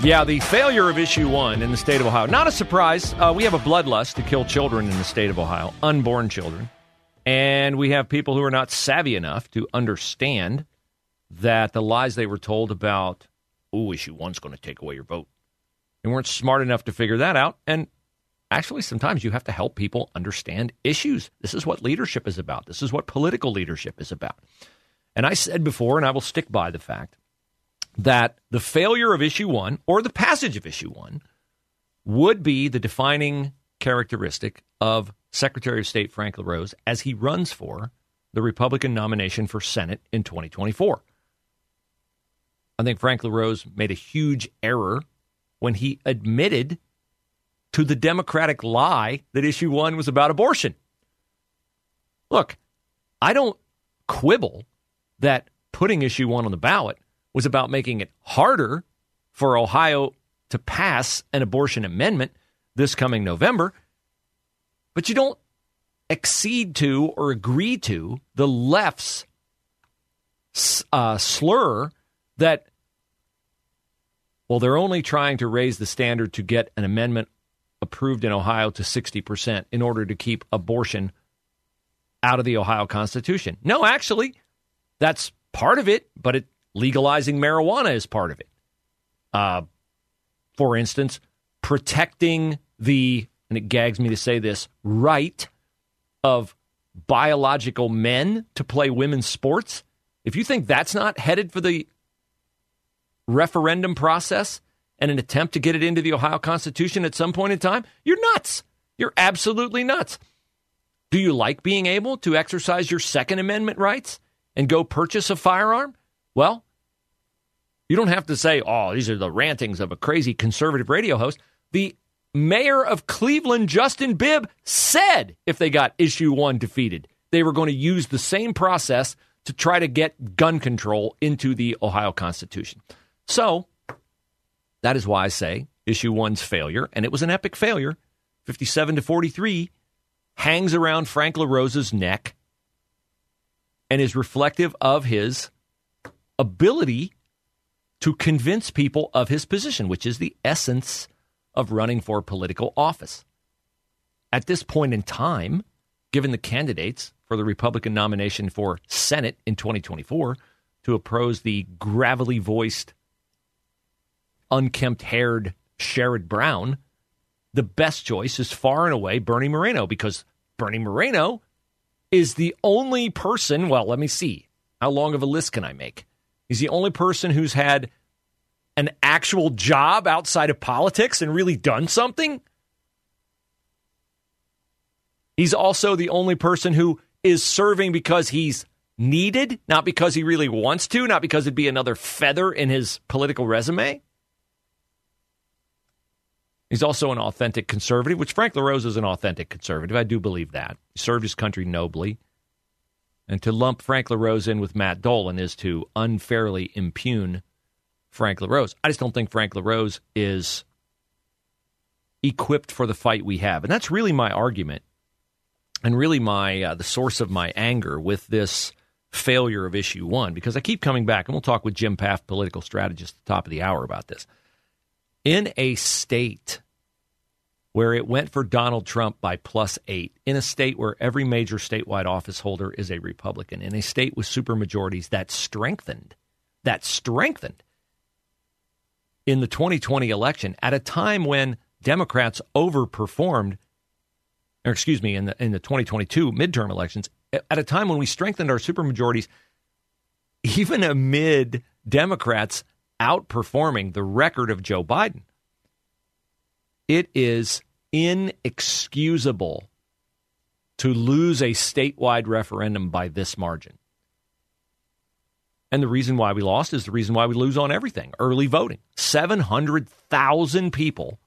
Yeah, the failure of issue one in the state of Ohio. Not a surprise. Uh, we have a bloodlust to kill children in the state of Ohio, unborn children. And we have people who are not savvy enough to understand that the lies they were told about, oh, issue one's going to take away your vote. They weren't smart enough to figure that out. And actually, sometimes you have to help people understand issues. This is what leadership is about. This is what political leadership is about. And I said before, and I will stick by the fact that the failure of issue one or the passage of issue one would be the defining characteristic of Secretary of State Frank LaRose as he runs for the Republican nomination for Senate in 2024. I think Frank LaRose made a huge error when he admitted to the Democratic lie that issue one was about abortion. Look, I don't quibble that putting issue one on the ballot was about making it harder for Ohio to pass an abortion amendment this coming November. But you don't accede to or agree to the left's uh, slur that, well, they're only trying to raise the standard to get an amendment approved in Ohio to 60% in order to keep abortion out of the Ohio Constitution. No, actually, that's part of it, but it legalizing marijuana is part of it. Uh, for instance, protecting the, and it gags me to say this, right of biological men to play women's sports. If you think that's not headed for the referendum process and an attempt to get it into the Ohio Constitution at some point in time, you're nuts. You're absolutely nuts. Do you like being able to exercise your Second Amendment rights and go purchase a firearm? Well, you don't have to say, oh, these are the rantings of a crazy conservative radio host. The mayor of Cleveland, Justin Bibb, said if they got issue one defeated, they were going to use the same process to try to get gun control into the Ohio Constitution. So that is why I say issue one's failure, and it was an epic failure, 57 to 43, hangs around Frank LaRose's neck and is reflective of his ability to convince people of his position, which is the essence of running for political office. At this point in time, given the candidates for the Republican nomination for Senate in 2024 to oppose the gravelly voiced, unkempt haired Sherrod Brown, the best choice is far and away Bernie Moreno because Bernie Moreno is the only person. Well, let me see. How long of a list can I make? He's the only person who's had an actual job outside of politics and really done something. He's also the only person who is serving because he's needed, not because he really wants to, not because it'd be another feather in his political resume. He's also an authentic conservative, which Frank LaRose is an authentic conservative. I do believe that. He served his country nobly. And to lump Frank LaRose in with Matt Dolan is to unfairly impugn Frank LaRose. I just don't think Frank LaRose is equipped for the fight we have. And that's really my argument and really my uh, the source of my anger with this failure of issue 1 because I keep coming back and we'll talk with Jim Pfaff, political strategist at the top of the hour about this. In a state where it went for Donald Trump by plus eight, in a state where every major statewide office holder is a Republican, in a state with supermajorities that strengthened, that strengthened in the 2020 election at a time when Democrats overperformed, or excuse me, in the in the 2022 midterm elections, at a time when we strengthened our supermajorities, even amid Democrats outperforming the record of Joe Biden. It is inexcusable to lose a statewide referendum by this margin. And the reason why we lost is the reason why we lose on everything early voting. 700,000 people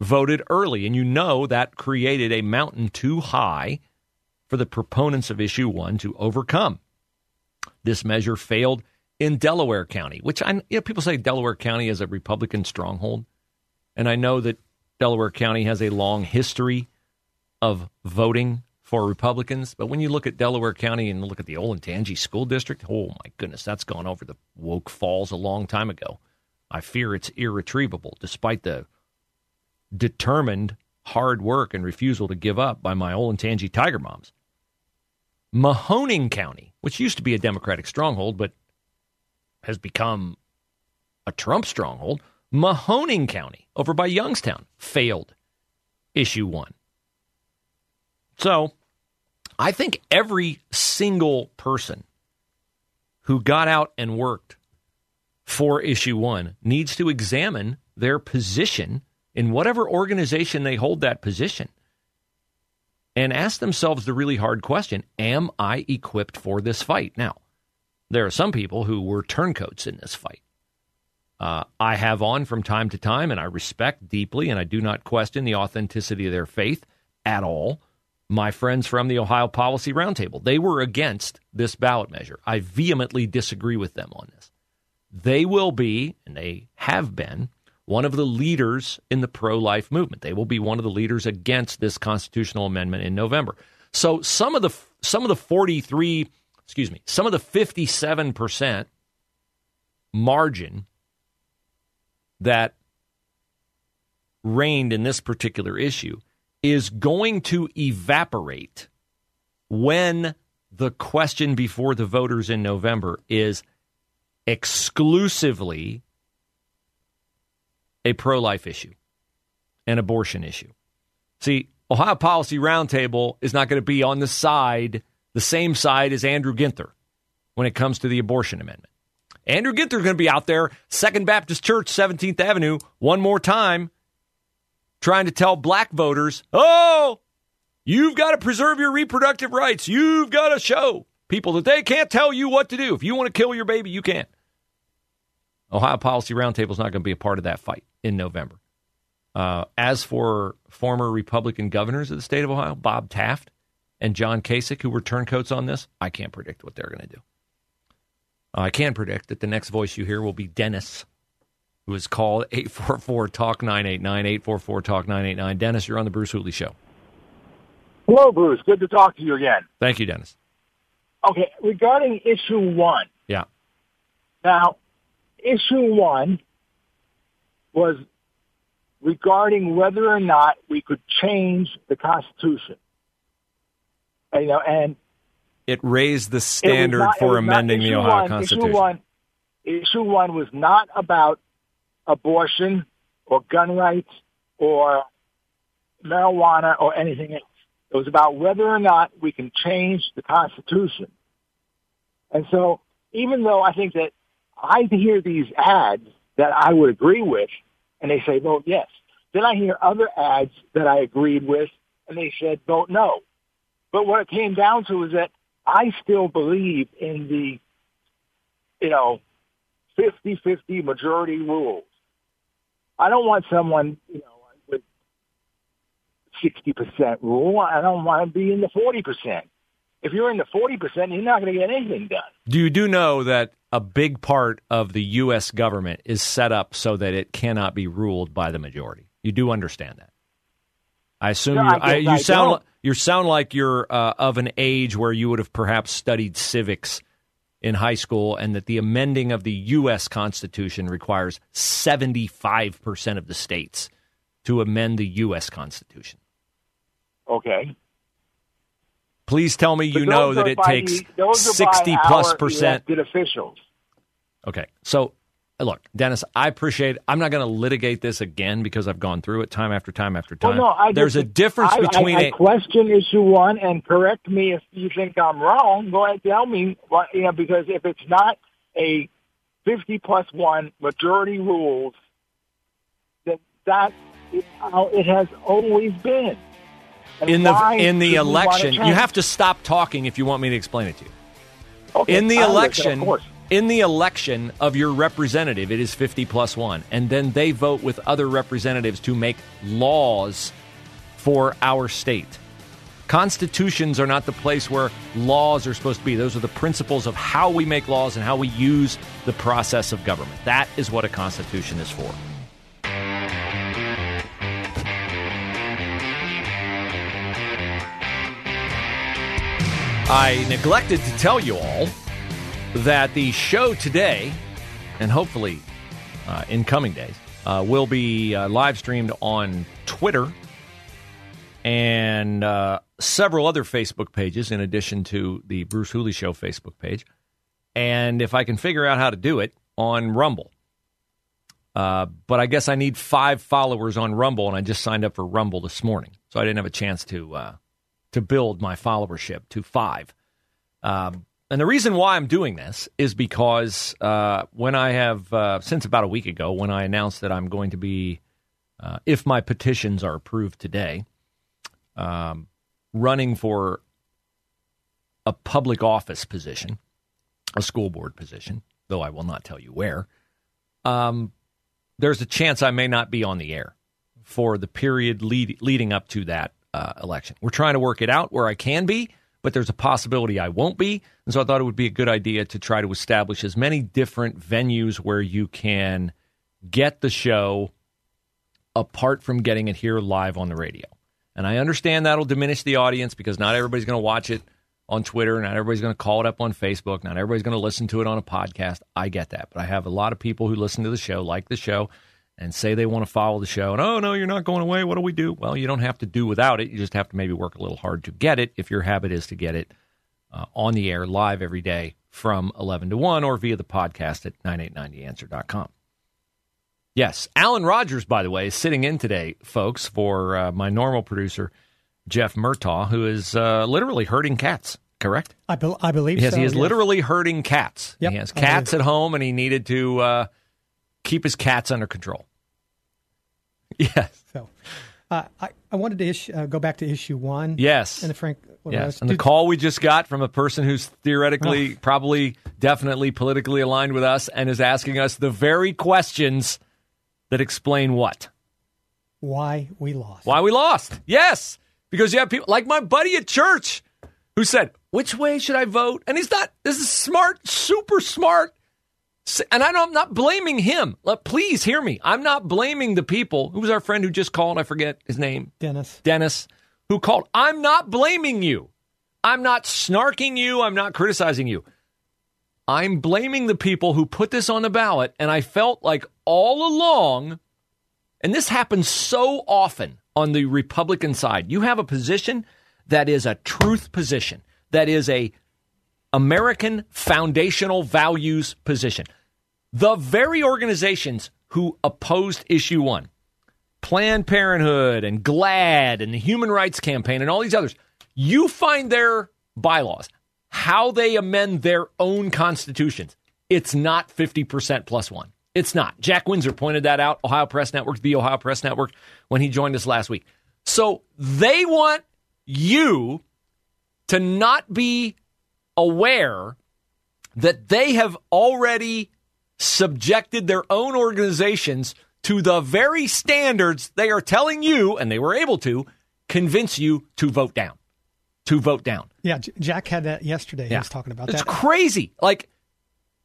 voted early. And you know that created a mountain too high for the proponents of issue one to overcome. This measure failed in Delaware County, which I, you know, people say Delaware County is a Republican stronghold. And I know that Delaware County has a long history of voting for Republicans. But when you look at Delaware County and look at the Olentangy School District, oh my goodness, that's gone over the woke falls a long time ago. I fear it's irretrievable, despite the determined hard work and refusal to give up by my Olentangy Tiger Moms. Mahoning County, which used to be a Democratic stronghold, but has become a Trump stronghold, Mahoning County over by Youngstown failed issue one. So I think every single person who got out and worked for issue one needs to examine their position in whatever organization they hold that position and ask themselves the really hard question Am I equipped for this fight? Now, there are some people who were turncoats in this fight. Uh, I have on from time to time, and I respect deeply, and I do not question the authenticity of their faith at all. My friends from the Ohio Policy Roundtable, they were against this ballot measure. I vehemently disagree with them on this. They will be, and they have been, one of the leaders in the pro life movement. They will be one of the leaders against this constitutional amendment in November. So some of the some of the 43, excuse me, some of the 57% margin that reigned in this particular issue is going to evaporate when the question before the voters in November is exclusively a pro life issue, an abortion issue. See, Ohio Policy Roundtable is not going to be on the side, the same side as Andrew Ginther when it comes to the abortion amendment. Andrew Ginther going to be out there, Second Baptist Church, 17th Avenue, one more time, trying to tell black voters, oh, you've got to preserve your reproductive rights. You've got to show people that they can't tell you what to do. If you want to kill your baby, you can't. Ohio Policy Roundtable is not going to be a part of that fight in November. Uh, as for former Republican governors of the state of Ohio, Bob Taft and John Kasich, who were turncoats on this, I can't predict what they're going to do. I can predict that the next voice you hear will be Dennis, who is called 844 Talk 989, 844 Talk 989. Dennis, you're on the Bruce Hooley Show. Hello, Bruce. Good to talk to you again. Thank you, Dennis. Okay, regarding issue one. Yeah. Now, issue one was regarding whether or not we could change the Constitution. You know, and it raised the standard not, for amending not, the Ohio one, Constitution. Issue one, issue one was not about abortion or gun rights or marijuana or anything else. It was about whether or not we can change the Constitution. And so, even though I think that I hear these ads that I would agree with, and they say vote yes. Then I hear other ads that I agreed with, and they said vote no. But what it came down to is that I still believe in the, you know, 50-50 majority rules. I don't want someone, you know, with 60% rule. I don't want to be in the 40%. If you're in the 40%, you're not going to get anything done. Do you do know that a big part of the U.S. government is set up so that it cannot be ruled by the majority? You do understand that? I assume No, you, I guess you I sound don't. You sound like you're uh, of an age where you would have perhaps studied civics in high school, and that the amending of the U.S. Constitution requires 75 percent of the states to amend the U.S. Constitution. Okay. Please tell me you know that it takes the- those are by 60 percent. elected officials. Okay. So, look, Dennis, I appreciate I'm not going to litigate this again because I've gone through it time after time after time. Well, no, I There's just- a difference I, between I, I a question issue one and correct me if you think I'm wrong. Go ahead, and tell me. What, you know, because if it's not a 50 plus one majority rules, then that is how it has always been. And in the in the should we wanna election, you change? have to stop talking if you want me to explain it to you. Okay, In the listen, election, of course. In the election of your representative, it is 50 plus 1 and then they vote with other representatives to make laws for our state. Constitutions are not the place where laws are supposed to be. Those are the principles of how we make laws and how we use the process of government. That is what a constitution is for. I neglected to tell you all that the show today, and hopefully uh, in coming days, uh, will be uh, live streamed on Twitter and uh, several other Facebook pages, in addition to the Bruce Hooley Show Facebook page. And if I can figure out how to do it, on Rumble. Uh, but I guess I need five followers on Rumble, and I just signed up for Rumble this morning, so I didn't have a chance to uh, to build my followership to five. Um, and the reason why I'm doing this is because uh, when I have, uh, since about a week ago, when I announced that I'm going to be, uh, if my petitions are approved today, um, running for a public office position, a school board position, though I will not tell you where, um, there's a chance I may not be on the air for the period lead, leading up to that uh, election. We're trying to work it out where I can be, but there's a possibility I won't be. And so I thought it would be a good idea to try to establish as many different venues where you can get the show apart from getting it here live on the radio. And I understand that'll diminish the audience because not everybody's going to watch it on Twitter, not everybody's going to call it up on Facebook, not everybody's going to listen to it on a podcast. I get that. But I have a lot of people who listen to the show, like the show, and say they want to follow the show. And oh, no, you're not going away. What do we do? Well, you don't have to do without it. You just have to maybe work a little hard to get it if your habit is to get it uh, on the air live every day from 11 to 1 or via the podcast at 9890answer.com. Yes, Alan Rogers, by the way, is sitting in today, folks, for uh, my normal producer, Jeff Murtaugh, who is uh, literally herding cats, correct? I, be- I believe Yes, so. he is yes. literally herding cats. Yep, he has cats at home, and he needed to uh, keep his cats under control. Yes, So, uh, I, I wanted to issue, uh, go back to issue one. yes, And the Frank. what yes. And the call we just got from a person who's theoretically, Oh. probably, definitely politically aligned with us, and is asking us the very questions that explain what. Why we lost. Why we lost. Yes. Because you have people like my buddy at church who said, which way should I vote? And he's not, this is smart, super smart. And I I'm not blaming him. Please hear me. I'm not blaming the people. Who was our friend who just called? I forget his name. Dennis? Dennis, who called. I'm not blaming you. I'm not snarking you. I'm not criticizing you. I'm blaming the people who put this on the ballot. And I felt like all along, and this happens so often on the Republican side, you have a position that is a truth position, that is a American foundational values position. The very organizations who opposed issue one, Planned Parenthood and GLAAD and the Human Rights Campaign and all these others, you find their bylaws, how they amend their own constitutions. It's not 50% plus one. It's not. Jack Windsor pointed that out, Ohio Press Network, the Ohio Press Network, when he joined us last week. So they want you to not be aware that they have already subjected their own organizations to the very standards they are telling you, and they were able to convince you to vote down. To vote down. Yeah, Jack had that yesterday. He was talking about it's that. crazy. Like,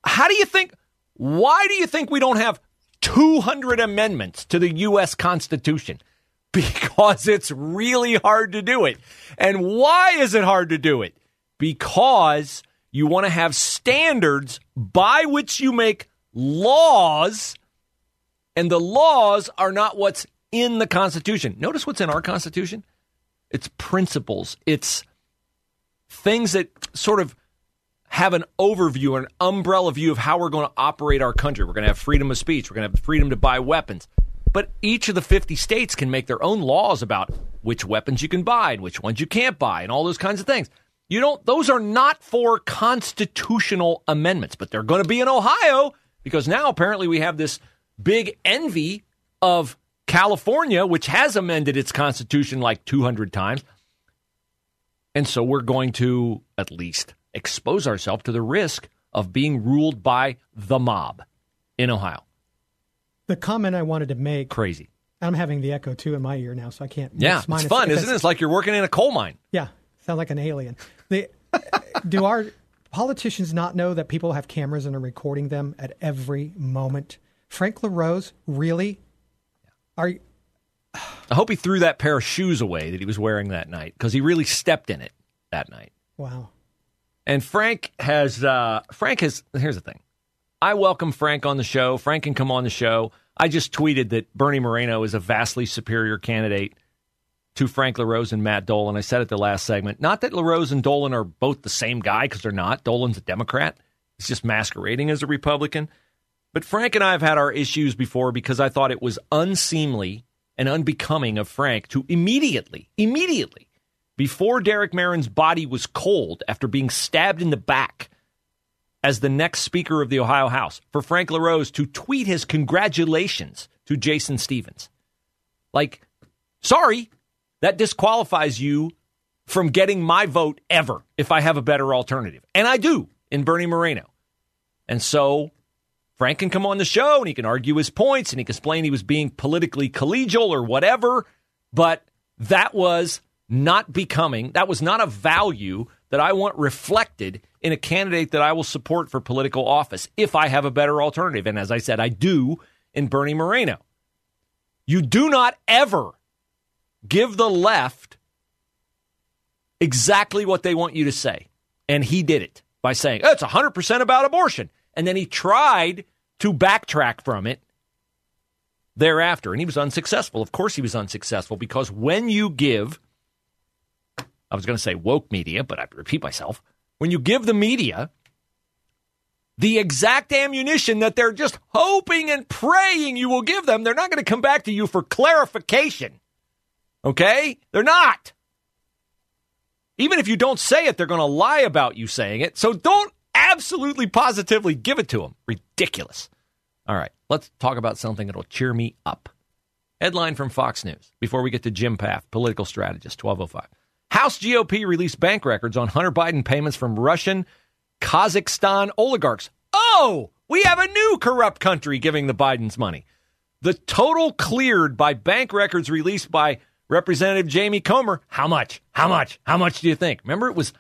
how do you think? Why do you think we don't have 200 amendments to the U.S. Constitution? Because it's really hard to do it. And why is it hard to do it? Because you want to have standards by which you make laws, and the laws are not what's in the Constitution. Notice what's in our Constitution? It's principles. It's things that sort of have an overview, an umbrella view of how we're going to operate our country. We're going to have freedom of speech. We're going to have freedom to buy weapons. But each of the 50 states can make their own laws about which weapons you can buy and which ones you can't buy and all those kinds of things. You don't, those are not for constitutional amendments, but they're going to be in Ohio because now apparently we have this big envy of California, which has amended its constitution like 200 times. And so we're going to at least expose ourselves to the risk of being ruled by the mob in Ohio. The comment I wanted to make. Crazy. I'm having the echo too in my ear now, so I can't. Yeah, it's fun, isn't it? It's like you're working in a coal mine. Yeah, sound like an alien. The, do our politicians not know that people have cameras and are recording them at every moment? Frank LaRose, really? Are I hope he threw that pair of shoes away that he was wearing that night because he really stepped in it that night. Wow. And Frank has uh, Frank has here's the thing. I welcome Frank on the show. Frank can come on the show. I just tweeted that Bernie Moreno is a vastly superior candidate to Frank LaRose and Matt Dolan. I said it the last segment. Not that LaRose and Dolan are both the same guy because they're not. Dolan's a Democrat. He's just masquerading as a Republican. But Frank and I have had our issues before because I thought it was unseemly and unbecoming of Frank to immediately, immediately, before Derek Merrin's body was cold after being stabbed in the back as the next Speaker of the Ohio House, for Frank LaRose to tweet his congratulations to Jason Stephens. Like, sorry, that disqualifies you from getting my vote ever if I have a better alternative. And I do in Bernie Moreno. And so Frank can come on the show and he can argue his points and he can explain he was being politically collegial or whatever, but that was not becoming, that was not a value that I want reflected in a candidate that I will support for political office if I have a better alternative. And as I said, I do in Bernie Moreno. You do not ever give the left exactly what they want you to say. And he did it by saying, oh, it's 100% about abortion. And then he tried to backtrack from it thereafter. And he was unsuccessful. Of course, he was unsuccessful because when you give, I was going to say woke media, but I repeat myself, when you give the media the exact ammunition that they're just hoping and praying you will give them, they're not going to come back to you for clarification. Okay? They're not. Even if you don't say it, they're going to lie about you saying it. So don't absolutely positively give it to them. Ridiculous. All right, let's talk about something that'll cheer me up. Headline from Fox News before we get to Jim Pfaff, political strategist, 1205. House GOP released bank records on Hunter Biden payments from Russian, Kazakhstan oligarchs. Oh, we have a new corrupt country giving the Bidens money. The total cleared by bank records released by Representative Jamie Comer. How much? How much? How much do you think? Remember, it was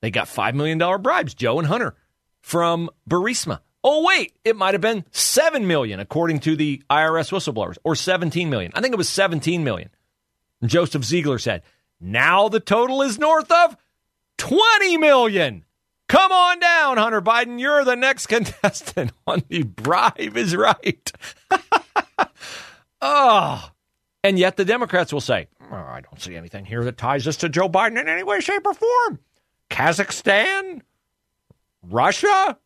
they got $5 million bribes, Joe and Hunter, from Burisma. Oh, wait, it might have been 7 million, according to the IRS whistleblowers, or 17 million. I think it was 17 million. Joseph Ziegler said, now the total is north of 20 million. Come on down, Hunter Biden. You're the next contestant on the bribe is right. oh. And yet the Democrats will say, Uh, I don't see anything here that ties us to Joe Biden in any way, shape, or form. Kazakhstan, Russia,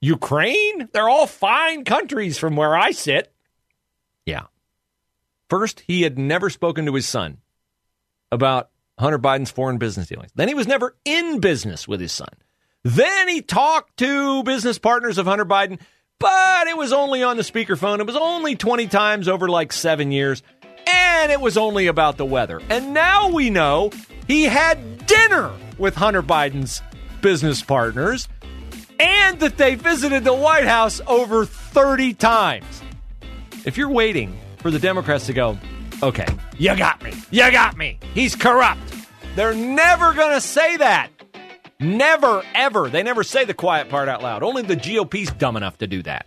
Ukraine, they're all fine countries from where I sit. Yeah. First, he had never spoken to his son about Hunter Biden's foreign business dealings. Then he was never in business with his son. Then he talked to business partners of Hunter Biden, but it was only on the speakerphone. It was only 20 times over like seven years, and it was only about the weather. And now we know he had dinner with Hunter Biden's business partners and that they visited the White House over 30 times. If you're waiting for the Democrats to go, okay, you got me, you got me, he's corrupt, they're never going to say that. Never, ever. They never say the quiet part out loud. Only the GOP's dumb enough to do that.